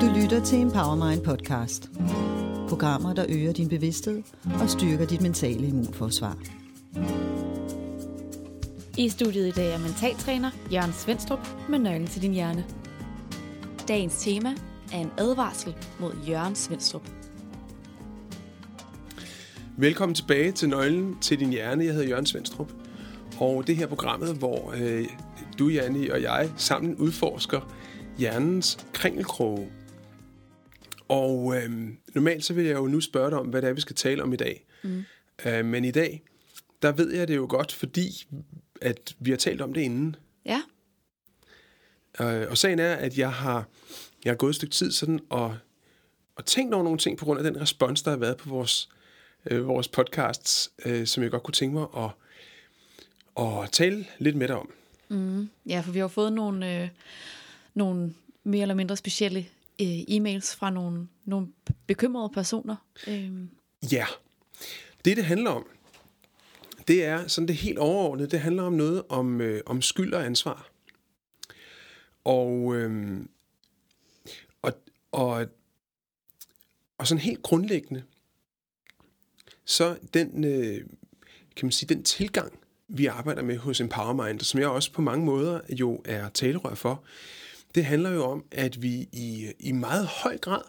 Du lytter til Empowermind podcast. Programmer, der øger din bevidsthed og styrker dit mentale immunforsvar. I studiet i dag er mentaltræner Jørgen Svendstrup med nøglen til din hjerne. Dagens tema er en advarsel mod Jørgen Svendstrup. Velkommen tilbage til Nøglen til din hjerne. Jeg hedder Jørgen Svendstrup. Og det her programmet, hvor øh, du, Janni, og jeg sammen udforsker hjernens kringelkroge. Og øh, normalt så vil jeg jo nu spørge dig om, hvad det er, vi skal tale om i dag. Mm. Øh, men i dag, der ved jeg det jo godt, fordi at vi har talt om det inden. Ja, Øh, og sagen er, at jeg har, jeg har gået et stykke tid sådan og, og tænkt over nogle ting på grund af den respons, der har været på vores, øh, vores podcasts, øh, som jeg godt kunne tænke mig at, at tale lidt med dig om. ja for vi har fået nogle, øh, nogle mere eller mindre specielle øh, e-mails fra nogle, nogle bekymrede personer. Øh, Ja, det det handler om, det er sådan det helt overordnede, det handler om noget om, øh, om skyld og ansvar. Og, øh, og, og, og sådan helt grundlæggende, så den, øh, kan man sige, den tilgang, vi arbejder med hos Empowermind, som jeg også på mange måder jo er talerør for, det handler jo om, at vi i, i meget høj grad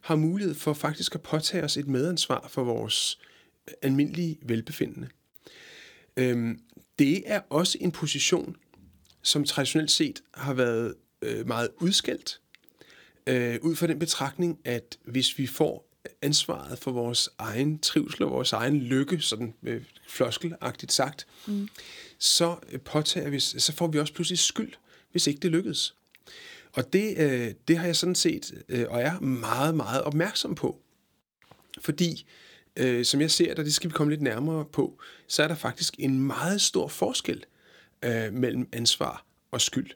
har mulighed for faktisk at påtage os et medansvar for vores almindelige velbefindende. Øhm, det er også en position, som traditionelt set har været øh, meget udskældt, øh, ud fra den betragtning, at hvis vi får ansvaret for vores egen trivsel og vores egen lykke, sådan øh, floskelagtigt sagt, mm. så øh, påtager vi, så får vi også pludselig skyld, hvis ikke det lykkes. Og det, øh, det har jeg sådan set, øh, og er meget, meget opmærksom på. Fordi, øh, som jeg ser det, og det skal vi komme lidt nærmere på, så er der faktisk en meget stor forskel øh, mellem ansvar og skyld.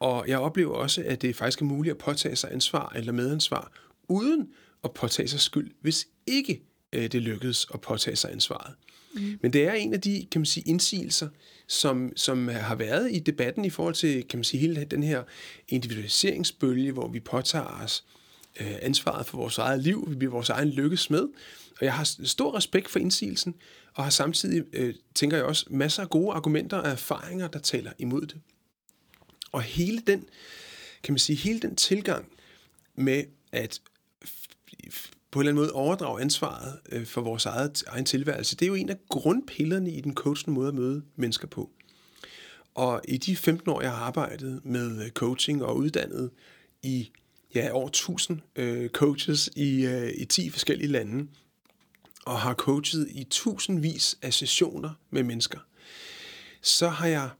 Og jeg oplever også, at det faktisk er muligt at påtage sig ansvar eller medansvar, uden at påtage sig skyld, hvis ikke øh, det lykkedes at påtage sig ansvaret. Mm. Men det er en af de, kan man sige, indsigelser, som, som har været i debatten i forhold til, kan man sige, hele den her individualiseringsbølge, hvor vi påtager os øh, ansvaret for vores eget liv, vi bliver vores egen lykkes med. Og jeg har stor respekt for indsigelsen, og har samtidig, øh, tænker jeg også, masser af gode argumenter og erfaringer, der taler imod det. Og hele den, kan man sige, hele den tilgang med at på en eller anden måde overdrage ansvaret øh, for vores eget, egen tilværelse, det er jo en af grundpillerne i den coachende måde at møde mennesker på. Og i de 15 år, jeg har arbejdet med øh, coaching og uddannet i ja, over 1000 øh, coaches i, øh, i 10 forskellige lande, og har coachet i tusindvis af sessioner med mennesker, så har jeg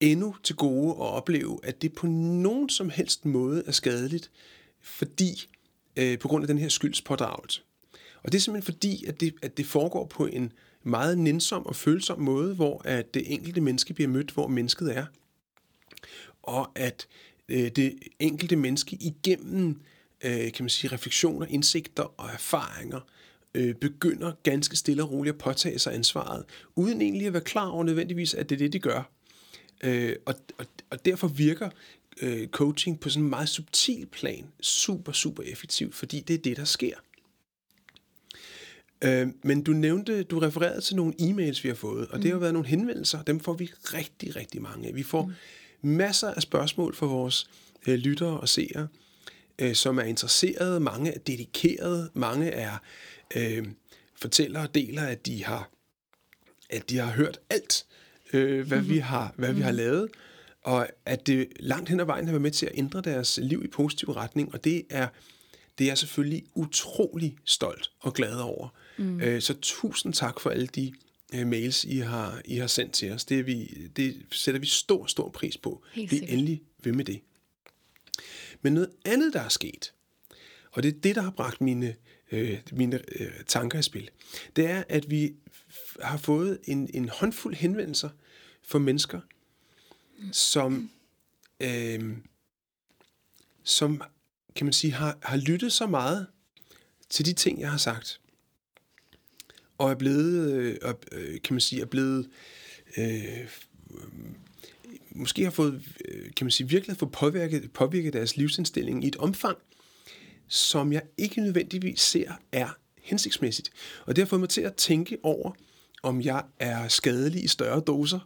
endnu til gode at opleve, at det på nogen som helst måde er skadeligt, fordi øh, på grund af den her skyldspådragelse. Og det er simpelthen fordi, at det, at det foregår på en meget nænsom og følsom måde, hvor at det enkelte menneske bliver mødt, hvor mennesket er. Og at øh, det enkelte menneske igennem øh, kan man sige, refleksioner, indsigter og erfaringer øh, begynder ganske stille og roligt at påtage sig ansvaret, uden egentlig at være klar over nødvendigvis, at det er det, de gør. Øh, og, og, og derfor virker øh, coaching på sådan en meget subtil plan super, super effektivt, fordi det er det, der sker. Øh, men du nævnte, du refererede til nogle e-mails, vi har fået, og det har jo været nogle henvendelser, dem får vi rigtig, rigtig mange af. Vi får mm. masser af spørgsmål fra vores øh, lyttere og seere, øh, som er interesserede, mange er dedikerede, mange er øh, fortæller og deler, at de har, at de har hørt alt, øh, hvad, mm-hmm. vi har, hvad mm-hmm. vi har lavet, og at det langt hen ad vejen har været med til at ændre deres liv i positiv retning, og det er, det er jeg selvfølgelig utrolig stolt og glad over. Mm. Øh, så tusind tak for alle de øh, mails, I har, I har sendt til os. Det, er vi, det sætter vi stor, stor pris på. Helt Bliv sikkert. endelig ved med det. Men noget andet, der er sket, og det er det, der har bragt mine, øh, mine øh, tanker i spil, det er, at vi har fået en, en håndfuld henvendelser for mennesker, som, øh, som kan man sige, har, har lyttet så meget til de ting, jeg har sagt, og er blevet, øh, øh, kan man sige, er blevet, øh, måske har fået, øh, kan man sige, virkelig fået påvirket, påvirket deres livsindstilling i et omfang, som jeg ikke nødvendigvis ser er hensigtsmæssigt. Og det har fået mig til at tænke over, om jeg er skadelig i større doser.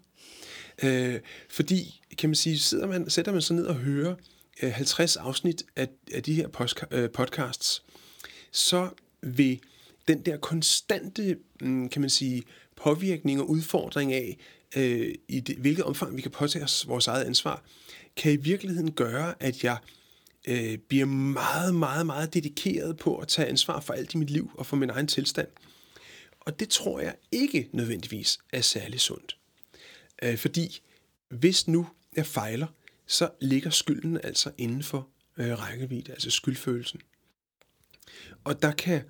Øh, fordi, kan man sige, sidder man, sætter man sig ned og hører øh, 50 afsnit af, af de her øh, podcasts, så vil den der konstante, mm, kan man sige, påvirkning og udfordring af, øh, i det, hvilket omfang vi kan påtage os vores eget ansvar, kan i virkeligheden gøre, at jeg øh, bliver meget, meget, meget dedikeret på at tage ansvar for alt i mit liv og for min egen tilstand. Og det tror jeg ikke nødvendigvis er særlig sundt. Øh, fordi hvis nu jeg fejler, så ligger skylden altså inden for øh, rækkevidde, altså skyldfølelsen. Og der kan,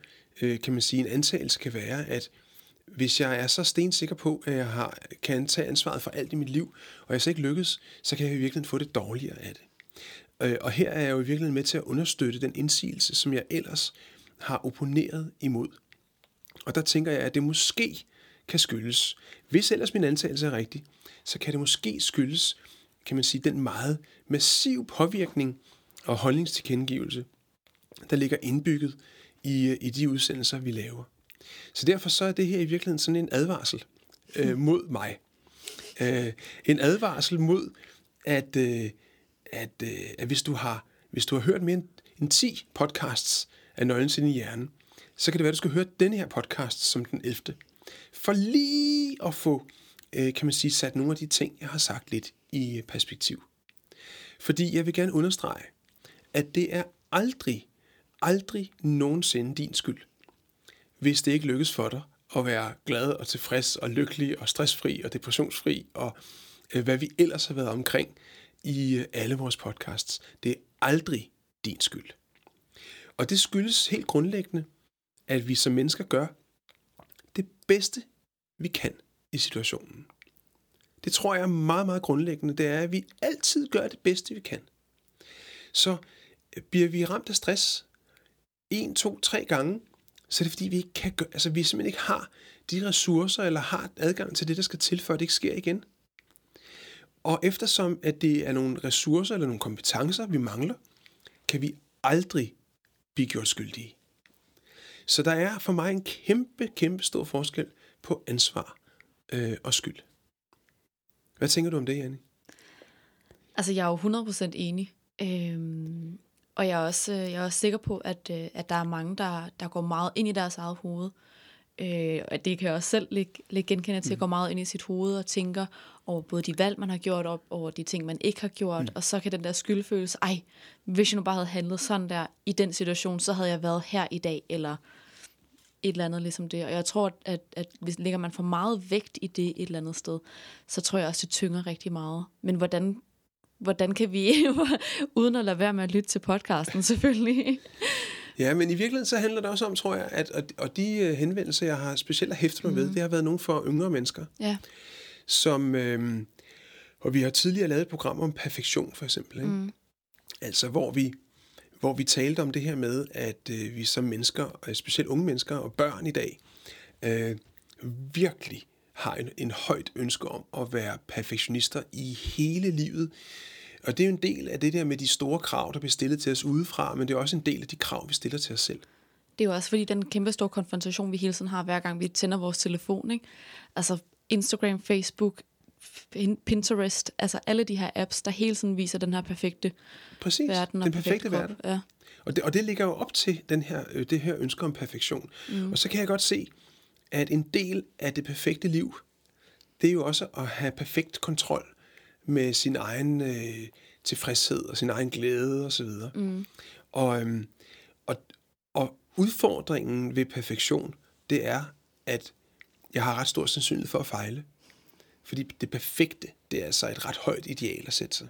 øh, kan man sige, en antagelse kan være, at hvis jeg er så stensikker på, at jeg har, kan tage ansvaret for alt i mit liv, og jeg så ikke lykkes, så kan jeg i virkeligheden få det dårligere af det. Øh, og her er jeg jo i virkeligheden med til at understøtte den indsigelse, som jeg ellers har opponeret imod. Og der tænker jeg, at det måske kan skyldes, hvis ellers min antagelse er rigtig, så kan det måske skyldes, kan man sige, den meget massiv påvirkning og holdningstilkendegivelse, der ligger indbygget i, i de udsendelser, vi laver. Så derfor så er det her i virkeligheden sådan en advarsel øh, mod mig. Øh, en advarsel mod, at, øh, at, øh, at hvis, du har, hvis du har hørt mere end, end 10 podcasts af Nøglen til din hjerne, så kan det være, at du skal høre denne her podcast som den 11. For lige at få, øh, kan man sige, sat nogle af de ting, jeg har sagt lidt i øh, perspektiv. Fordi jeg vil gerne understrege, at det er aldrig, aldrig nogensinde din skyld, hvis det ikke lykkes for dig at være glad og tilfreds og lykkelig og stressfri og depressionsfri og øh, hvad vi ellers har været omkring i øh, alle vores podcasts. Det er aldrig din skyld. Og det skyldes helt grundlæggende, at vi som mennesker gør det bedste, vi kan i situationen. Det tror jeg er meget, meget grundlæggende. Det er, at vi altid gør det bedste, vi kan. Så øh, bliver vi ramt af stress en, to, tre gange, så er det fordi, vi ikke kan gøre, altså vi simpelthen ikke har de ressourcer, eller har adgang til det, der skal til, for at det ikke sker igen. Og eftersom, at det er nogle ressourcer eller nogle kompetencer, vi mangler, kan vi aldrig blive gjort skyldige. Så der er for mig en kæmpe, kæmpe stor forskel på ansvar øh, og skyld. Hvad tænker du om det, Janne? Altså, jeg er jo 100% enig. Øhm, og jeg er, også, øh, jeg er også sikker på, at, øh, at der er mange, der, der går meget ind i deres eget hoved. Øh, og det kan jeg også selv lægge, lægge genkende til, at gå meget ind i sit hoved og tænker over både de valg, man har gjort, op over de ting, man ikke har gjort. Mm. Og så kan den der skyldfølelse, ej, hvis jeg nu bare havde handlet sådan der i den situation, så havde jeg været her i dag, eller et eller andet ligesom det. Og jeg tror, at, at hvis lægger man for meget vægt i det et eller andet sted, så tror jeg også, det tynger rigtig meget. Men hvordan, hvordan kan vi, uden at lade være med at lytte til podcasten selvfølgelig, Ja, men i virkeligheden så handler det også om, tror jeg, at og, de øh, henvendelser, jeg har specielt hæftet mig mm. ved, det har været nogle for yngre mennesker, ja. som, øh, og vi har tidligere lavet et program om perfektion, for eksempel, ikke? Mm. altså hvor vi, hvor vi talte om det her med, at øh, vi som mennesker, og specielt unge mennesker og børn i dag, øh, virkelig har en, en højt ønske om at være perfektionister i hele livet. Og det er jo en del af det der med de store krav, der bliver stillet til os udefra, men det er også en del af de krav, vi stiller til os selv. Det er jo også fordi den kæmpe store konfrontation, vi hele tiden har, hver gang vi tænder vores telefon. Ikke? Altså Instagram, Facebook, Pinterest, altså alle de her apps, der hele tiden viser den her perfekte Præcis, verden. Og den perfekte krop. verden. Ja. Og det, og det ligger jo op til den her, øh, det her ønske om perfektion. Mm. Og så kan jeg godt se, at en del af det perfekte liv, det er jo også at have perfekt kontrol med sin egen øh, tilfredshed og sin egen glæde osv. Mm. Og, øhm, og, og udfordringen ved perfektion, det er, at jeg har ret stor sandsynlighed for at fejle. Fordi det perfekte, det er altså et ret højt ideal at sætte sig.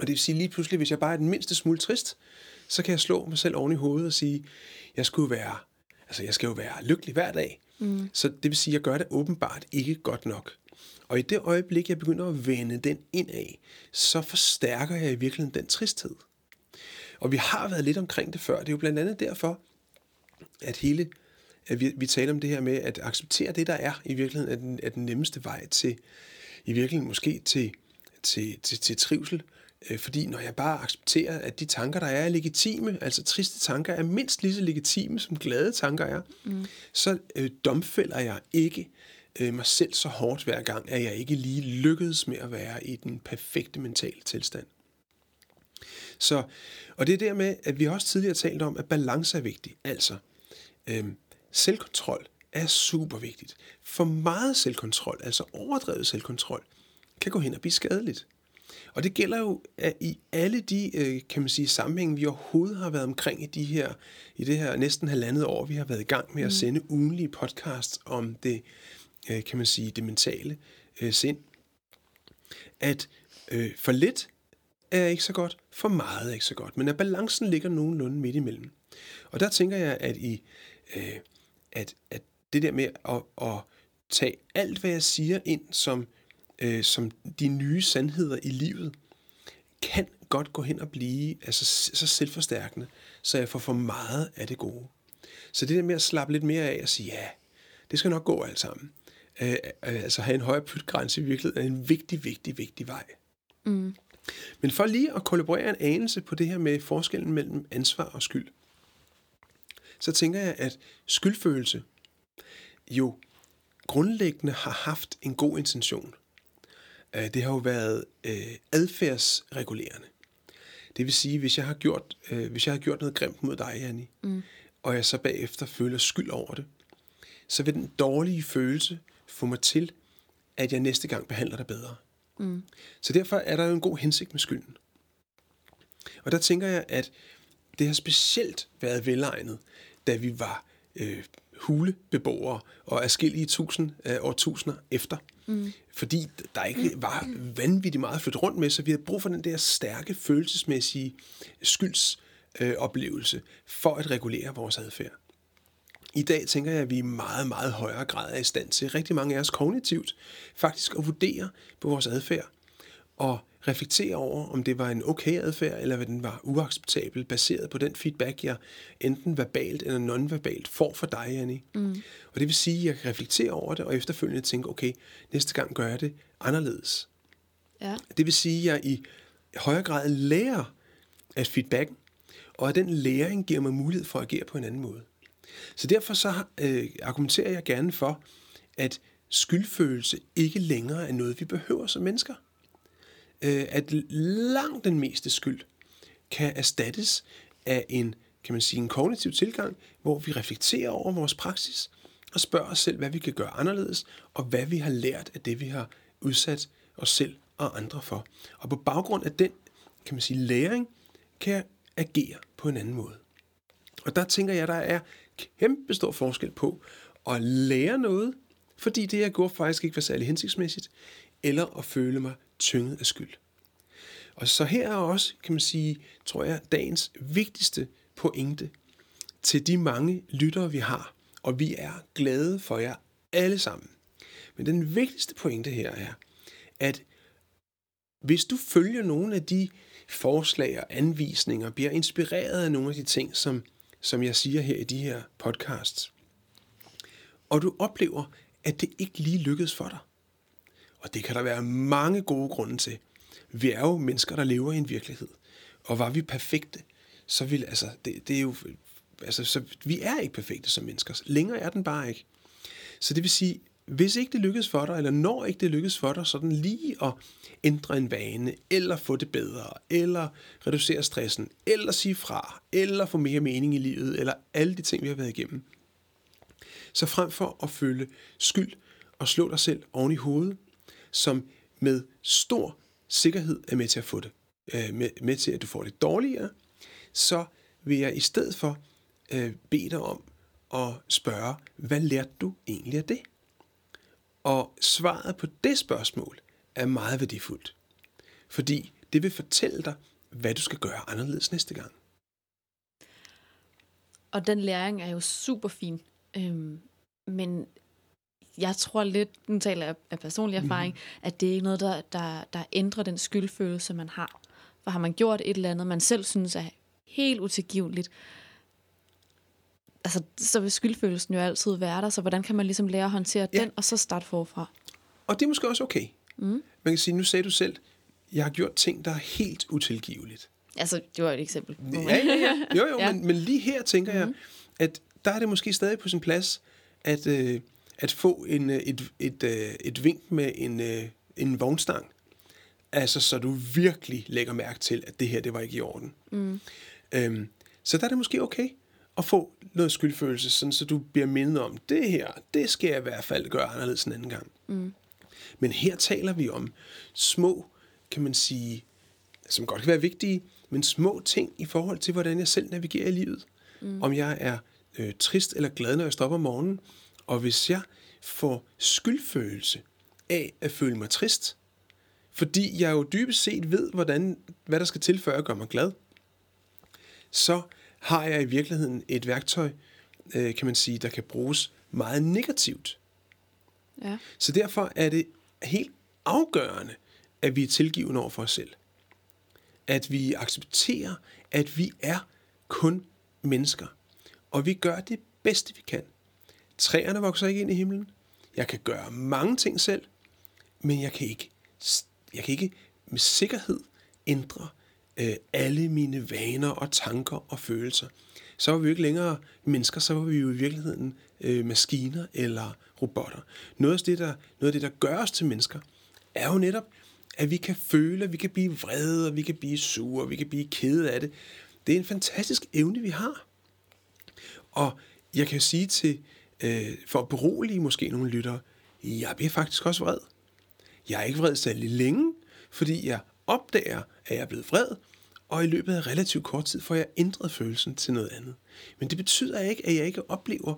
Og det vil sige lige pludselig, hvis jeg bare er den mindste smule trist, så kan jeg slå mig selv oven i hovedet og sige, jeg skulle være, altså jeg skal jo være lykkelig hver dag. Mm. Så det vil sige, at jeg gør det åbenbart ikke godt nok. Og i det øjeblik, jeg begynder at vende den ind af, så forstærker jeg i virkeligheden den tristhed. Og vi har været lidt omkring det før. Det er jo blandt andet derfor, at hele at vi, vi taler om det her med at acceptere det, der er i virkeligheden, er den, er den nemmeste vej til, i virkeligheden måske til, til, til, til trivsel. Øh, fordi når jeg bare accepterer, at de tanker, der er, er legitime, altså triste tanker er mindst lige så legitime, som glade tanker er, mm. så øh, domfælder jeg ikke øh, mig selv så hårdt hver gang, at jeg ikke lige lykkedes med at være i den perfekte mentale tilstand. Så, og det er dermed, at vi også tidligere talt om, at balance er vigtig. Altså, øh, selvkontrol er super vigtigt. For meget selvkontrol, altså overdrevet selvkontrol, kan gå hen og blive skadeligt. Og det gælder jo at i alle de øh, kan man sige, sammenhænge, vi overhovedet har været omkring i, de her, i det her næsten halvandet år, vi har været i gang med at mm. sende ugenlige podcasts om det, øh, kan man sige, det mentale øh, sind. At øh, for lidt er ikke så godt, for meget er ikke så godt, men at balancen ligger nogenlunde midt imellem. Og der tænker jeg, at i øh, at, at det der med at, at tage alt, hvad jeg siger ind som øh, som de nye sandheder i livet, kan godt gå hen og blive altså, så selvforstærkende, så jeg får for meget af det gode. Så det der med at slappe lidt mere af og sige, ja, det skal nok gå alt sammen. Øh, øh altså have en højere pytgrænse i virkeligheden er en vigtig, vigtig, vigtig vej. Mm. Men for lige at kollaborere en anelse på det her med forskellen mellem ansvar og skyld, så tænker jeg, at skyldfølelse jo grundlæggende har haft en god intention. Øh, det har jo været øh, adfærdsregulerende. Det vil sige, hvis jeg har gjort, øh, hvis jeg har gjort noget grimt mod dig, Janni, mm. og jeg så bagefter føler skyld over det, så vil den dårlige følelse få mig til, at jeg næste gang behandler dig bedre. Mm. Så derfor er der jo en god hensigt med skylden. Og der tænker jeg, at det har specielt været velegnet, da vi var øh, hulebeboere og afskillige tusind øh, årtusinder efter. Mm. Fordi der ikke var vanvittigt meget at flytte rundt med, så vi havde brug for den der stærke følelsesmæssige skyldsoplevelse øh, for at regulere vores adfærd. I dag tænker jeg, at vi i meget, meget højere grad er i stand til, rigtig mange af os kognitivt, faktisk at vurdere på vores adfærd og reflektere over, om det var en okay adfærd, eller hvad den var uacceptabel, baseret på den feedback, jeg enten verbalt eller nonverbalt får fra dig, Annie. Mm. Og det vil sige, at jeg kan reflektere over det, og efterfølgende tænke, okay, næste gang gør jeg det anderledes. Ja. Det vil sige, at jeg i højere grad lærer at feedback, og at den læring giver mig mulighed for at agere på en anden måde. Så derfor så øh, argumenterer jeg gerne for, at skyldfølelse ikke længere er noget, vi behøver som mennesker øh, at langt den meste skyld kan erstattes af en, kan man sige, en kognitiv tilgang, hvor vi reflekterer over vores praksis og spørger os selv, hvad vi kan gøre anderledes, og hvad vi har lært af det, vi har udsat os selv og andre for. Og på baggrund af den, kan man sige, læring, kan jeg agere på en anden måde. Og der tænker jeg, der er kæmpe stor forskel på at lære noget, fordi det, jeg gjorde, faktisk ikke var særlig hensigtsmæssigt, eller at føle mig tynget af skyld. Og så her er også, kan man sige, tror jeg, dagens vigtigste pointe til de mange lyttere, vi har. Og vi er glade for jer alle sammen. Men den vigtigste pointe her er, at hvis du følger nogle af de forslag og anvisninger, bliver inspireret af nogle af de ting, som, som jeg siger her i de her podcasts, og du oplever, at det ikke lige lykkedes for dig, og det kan der være mange gode grunde til. Vi er jo mennesker, der lever i en virkelighed. Og var vi perfekte, så vil altså, det, det er jo, altså, så vi er ikke perfekte som mennesker. Længere er den bare ikke. Så det vil sige, hvis ikke det lykkes for dig, eller når ikke det lykkes for dig, sådan lige at ændre en vane, eller få det bedre, eller reducere stressen, eller sige fra, eller få mere mening i livet, eller alle de ting, vi har været igennem. Så frem for at føle skyld og slå dig selv oven i hovedet, som med stor sikkerhed er med til at få det, øh, med, med til at du får det dårligere, så vil jeg i stedet for øh, bede dig om at spørge, hvad lærte du egentlig af det? Og svaret på det spørgsmål er meget værdifuldt. Fordi det vil fortælle dig, hvad du skal gøre anderledes næste gang. Og den læring er jo super fin. Øhm, men jeg tror lidt, nu taler jeg af personlig erfaring, mm. at det er ikke noget, der, der, der ændrer den skyldfølelse, man har. For har man gjort et eller andet, man selv synes er helt utilgiveligt, altså, så vil skyldfølelsen jo altid være der, så hvordan kan man ligesom lære at håndtere ja. den, og så starte forfra? Og det er måske også okay. Mm. Man kan sige, nu sagde du selv, jeg har gjort ting, der er helt utilgiveligt. Altså, det var et eksempel. Ja, ja, ja. Jo, jo, ja. Men, men lige her tænker mm. jeg, mhm. at der er det måske stadig på sin plads, at, øh, at få en, øh, et, et, et, øh, et vink med en, øh, en vognstang. Altså, så du virkelig lægger mærke til, at det her, det var ikke i orden. Mm. Øhm, så der er det måske okay at få noget skyldfølelse, sådan så du bliver mindet om, det her, det skal jeg i hvert fald gøre anderledes en anden gang. Mm. Men her taler vi om små, kan man sige, som godt kan være vigtige, men små ting i forhold til, hvordan jeg selv navigerer i livet. Mm. Om jeg er øh, trist eller glad, når jeg stopper om morgenen. Og hvis jeg får skyldfølelse af at føle mig trist, fordi jeg jo dybest set ved, hvordan, hvad der skal til, før jeg gør mig glad, så har jeg i virkeligheden et værktøj, øh, kan man sige, der kan bruges meget negativt. Ja. Så derfor er det helt afgørende, at vi er tilgivende over for os selv. At vi accepterer, at vi er kun mennesker. Og vi gør det bedste, vi kan. Træerne vokser ikke ind i himlen. Jeg kan gøre mange ting selv, men jeg kan ikke, jeg kan ikke med sikkerhed ændre øh, alle mine vaner og tanker og følelser. Så var vi jo ikke længere mennesker, så var vi jo i virkeligheden øh, maskiner eller robotter. Noget af, det, der, noget af det, der gør os til mennesker, er jo netop, at vi kan føle, at vi kan blive vrede, og vi kan blive sure, og vi kan blive kede af det. Det er en fantastisk evne, vi har. Og jeg kan sige til, øh, for at berolige måske nogle lyttere, jeg bliver faktisk også vred. Jeg er ikke vred særlig længe, fordi jeg opdager, at jeg er blevet vred, og i løbet af relativt kort tid får jeg ændret følelsen til noget andet. Men det betyder ikke, at jeg ikke oplever,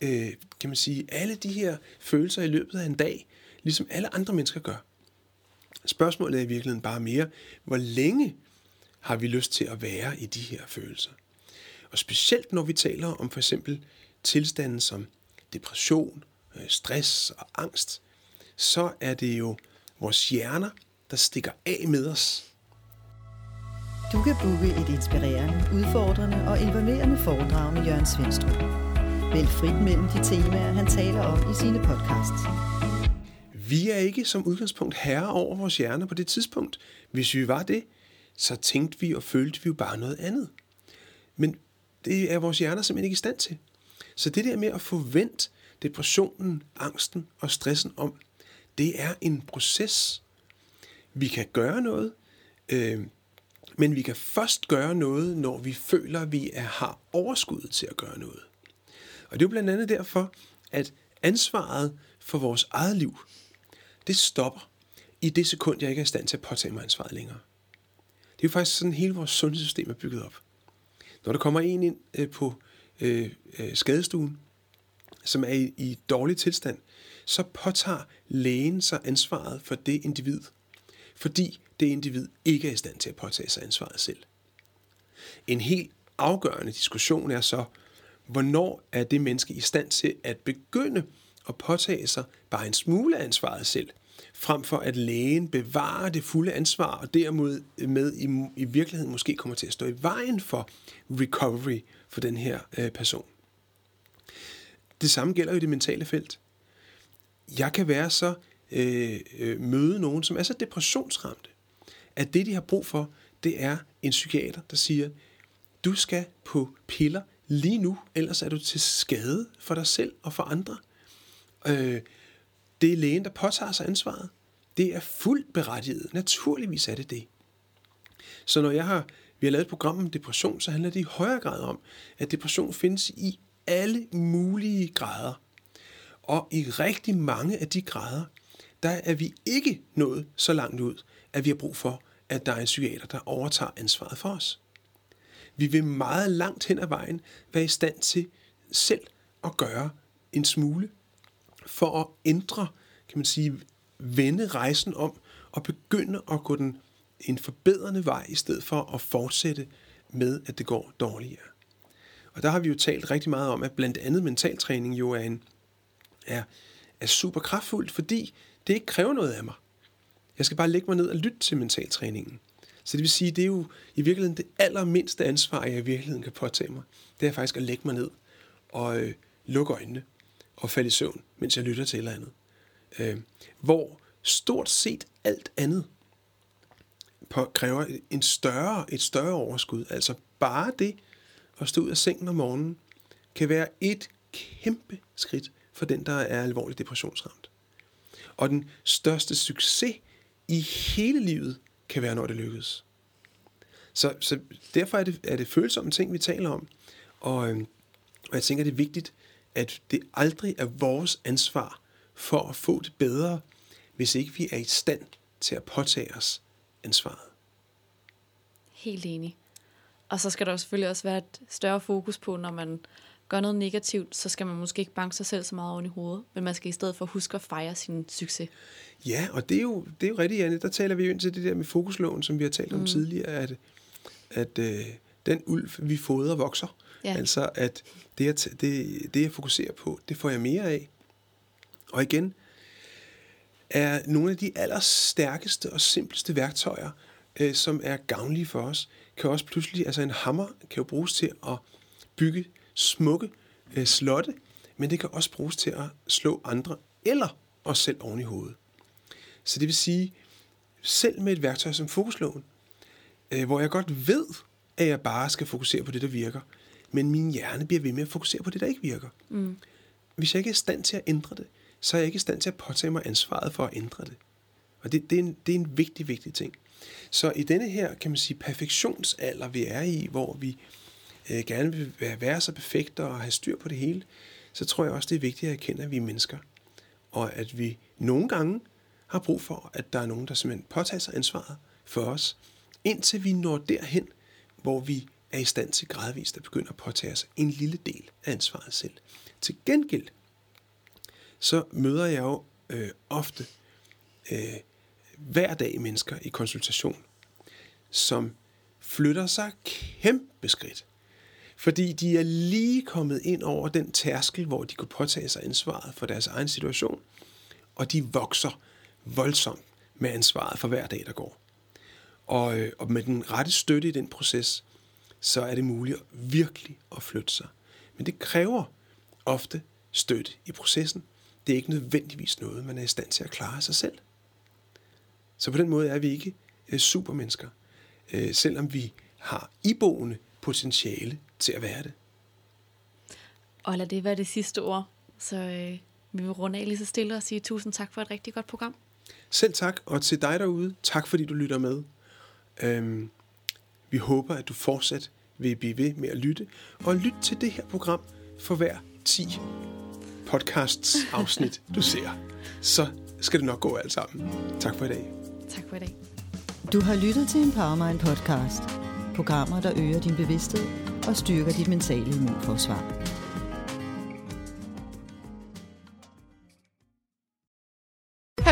øh, kan man sige, alle de her følelser i løbet af en dag, ligesom alle andre mennesker gør. Spørgsmålet er i virkeligheden bare mere, hvor længe har vi lyst til at være i de her følelser? Og specielt når vi taler om for eksempel tilstanden som depression, øh, stress og angst, så er det jo vores hjerner, der stikker af med os. Du kan booke et inspirerende, udfordrende og involverende foredrag med Jørgen Svendstrup. Vælg frit mellem de temaer, han taler om i sine podcasts. Vi er ikke som udgangspunkt herre over vores hjerner på det tidspunkt. Hvis vi var det, så tænkte vi og følte vi jo bare noget andet. Men det er vores hjerner simpelthen ikke i stand til. Så det der med at få vendt depressionen, angsten og stressen om, det er en proces. Vi kan gøre noget, øh, men vi kan først gøre noget, når vi føler, at vi er, har overskud til at gøre noget. Og det er jo blandt andet derfor, at ansvaret for vores eget liv, det stopper i det sekund, jeg ikke er i stand til at påtage mig ansvaret længere. Det er jo faktisk sådan, hele vores sundhedssystem er bygget op. Når der kommer en ind øh, på øh, øh, skadestuen, som er i, i dårlig tilstand, så påtager lægen sig ansvaret for det individ, fordi det individ ikke er i stand til at påtage sig ansvaret selv. En helt afgørende diskussion er så, hvornår er det menneske i stand til at begynde at påtage sig bare en smule af ansvaret selv, frem for at lægen bevarer det fulde ansvar, og dermed med i, i virkeligheden måske kommer til at stå i vejen for recovery for den her øh, person. Det samme gælder jo i det mentale felt. Jeg kan være så øh, øh, møde nogen, som er så depressionsramte, at det, de har brug for, det er en psykiater, der siger, du skal på piller lige nu, ellers er du til skade for dig selv og for andre. Øh, det er lægen, der påtager sig ansvaret. Det er fuldt berettiget. Naturligvis er det det. Så når jeg har, vi har lavet et program om depression, så handler det i højere grad om, at depression findes i alle mulige grader. Og i rigtig mange af de grader, der er vi ikke nået så langt ud, at vi har brug for, at der er en psykiater, der overtager ansvaret for os. Vi vil meget langt hen ad vejen være i stand til selv at gøre en smule for at ændre, kan man sige, vende rejsen om og begynde at gå den en forbedrende vej, i stedet for at fortsætte med, at det går dårligere. Og der har vi jo talt rigtig meget om, at blandt andet mentaltræning jo er, en, er, er super kraftfuldt, fordi det ikke kræver noget af mig. Jeg skal bare lægge mig ned og lytte til mentaltræningen. Så det vil sige, det er jo i virkeligheden det allermindste ansvar, jeg i virkeligheden kan påtage mig. Det er faktisk at lægge mig ned og øh, lukke øjnene og falde i søvn, mens jeg lytter til et eller andet. Øh, hvor stort set alt andet på, kræver en større, et større overskud. Altså bare det at stå ud af sengen om morgenen, kan være et kæmpe skridt for den, der er alvorligt depressionsramt. Og den største succes i hele livet kan være, når det lykkes. Så, så derfor er det, er det følsomme ting, vi taler om. Og, øhm, og jeg tænker, det er vigtigt, at det aldrig er vores ansvar for at få det bedre, hvis ikke vi er i stand til at påtage os ansvaret. Helt enig. Og så skal der selvfølgelig også være et større fokus på, når man gør noget negativt, så skal man måske ikke banke sig selv så meget oven i hovedet, men man skal i stedet for huske at fejre sin succes. Ja, og det er jo, det er jo rigtigt, Janne. Der taler vi jo ind til det der med fokusloven, som vi har talt om mm. tidligere, at, at øh, den ulv, vi fodrer, vokser. Ja. Altså, at det jeg, det, det, jeg fokuserer på, det får jeg mere af. Og igen, er nogle af de allerstærkeste og simpleste værktøjer, øh, som er gavnlige for os, kan også pludselig, altså en hammer kan jo bruges til at bygge smukke øh, slotte, men det kan også bruges til at slå andre eller os selv oven i hovedet. Så det vil sige, selv med et værktøj som fokusloven, øh, hvor jeg godt ved, at jeg bare skal fokusere på det, der virker, men min hjerne bliver ved med at fokusere på det, der ikke virker. Mm. Hvis jeg ikke er i stand til at ændre det, så er jeg ikke i stand til at påtage mig ansvaret for at ændre det. Og det, det, er, en, det er en vigtig, vigtig ting. Så i denne her, kan man sige, perfektionsalder, vi er i, hvor vi øh, gerne vil være, så perfekte og have styr på det hele, så tror jeg også, det er vigtigt at erkende, at vi er mennesker. Og at vi nogle gange har brug for, at der er nogen, der simpelthen påtager sig ansvaret for os, indtil vi når derhen, hvor vi er i stand til gradvist at begynde at påtage os en lille del af ansvaret selv. Til gengæld, så møder jeg jo øh, ofte øh, hver dag mennesker i konsultation, som flytter sig kæmpe skridt. Fordi de er lige kommet ind over den tærskel, hvor de kunne påtage sig ansvaret for deres egen situation, og de vokser voldsomt med ansvaret for hver dag, der går. Og, øh, og med den rette støtte i den proces, så er det muligt virkelig at flytte sig. Men det kræver ofte støtte i processen. Det er ikke nødvendigvis noget, man er i stand til at klare sig selv. Så på den måde er vi ikke øh, supermennesker, øh, selvom vi har iboende potentiale til at være det. Og lad det være det sidste ord. Så øh, vi vil runde af lige så stille og sige tusind tak for et rigtig godt program. Selv tak, og til dig derude, tak fordi du lytter med. Øhm, vi håber, at du fortsat vil blive ved med at lytte, og lyt til det her program for hver 10 podcasts afsnit, du ser. Så skal det nok gå alt sammen. Tak for i dag. Tak for i dag. Du har lyttet til en Powermind podcast. Programmer, der øger din bevidsthed og styrker dit mentale immunforsvar.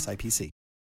SIPC.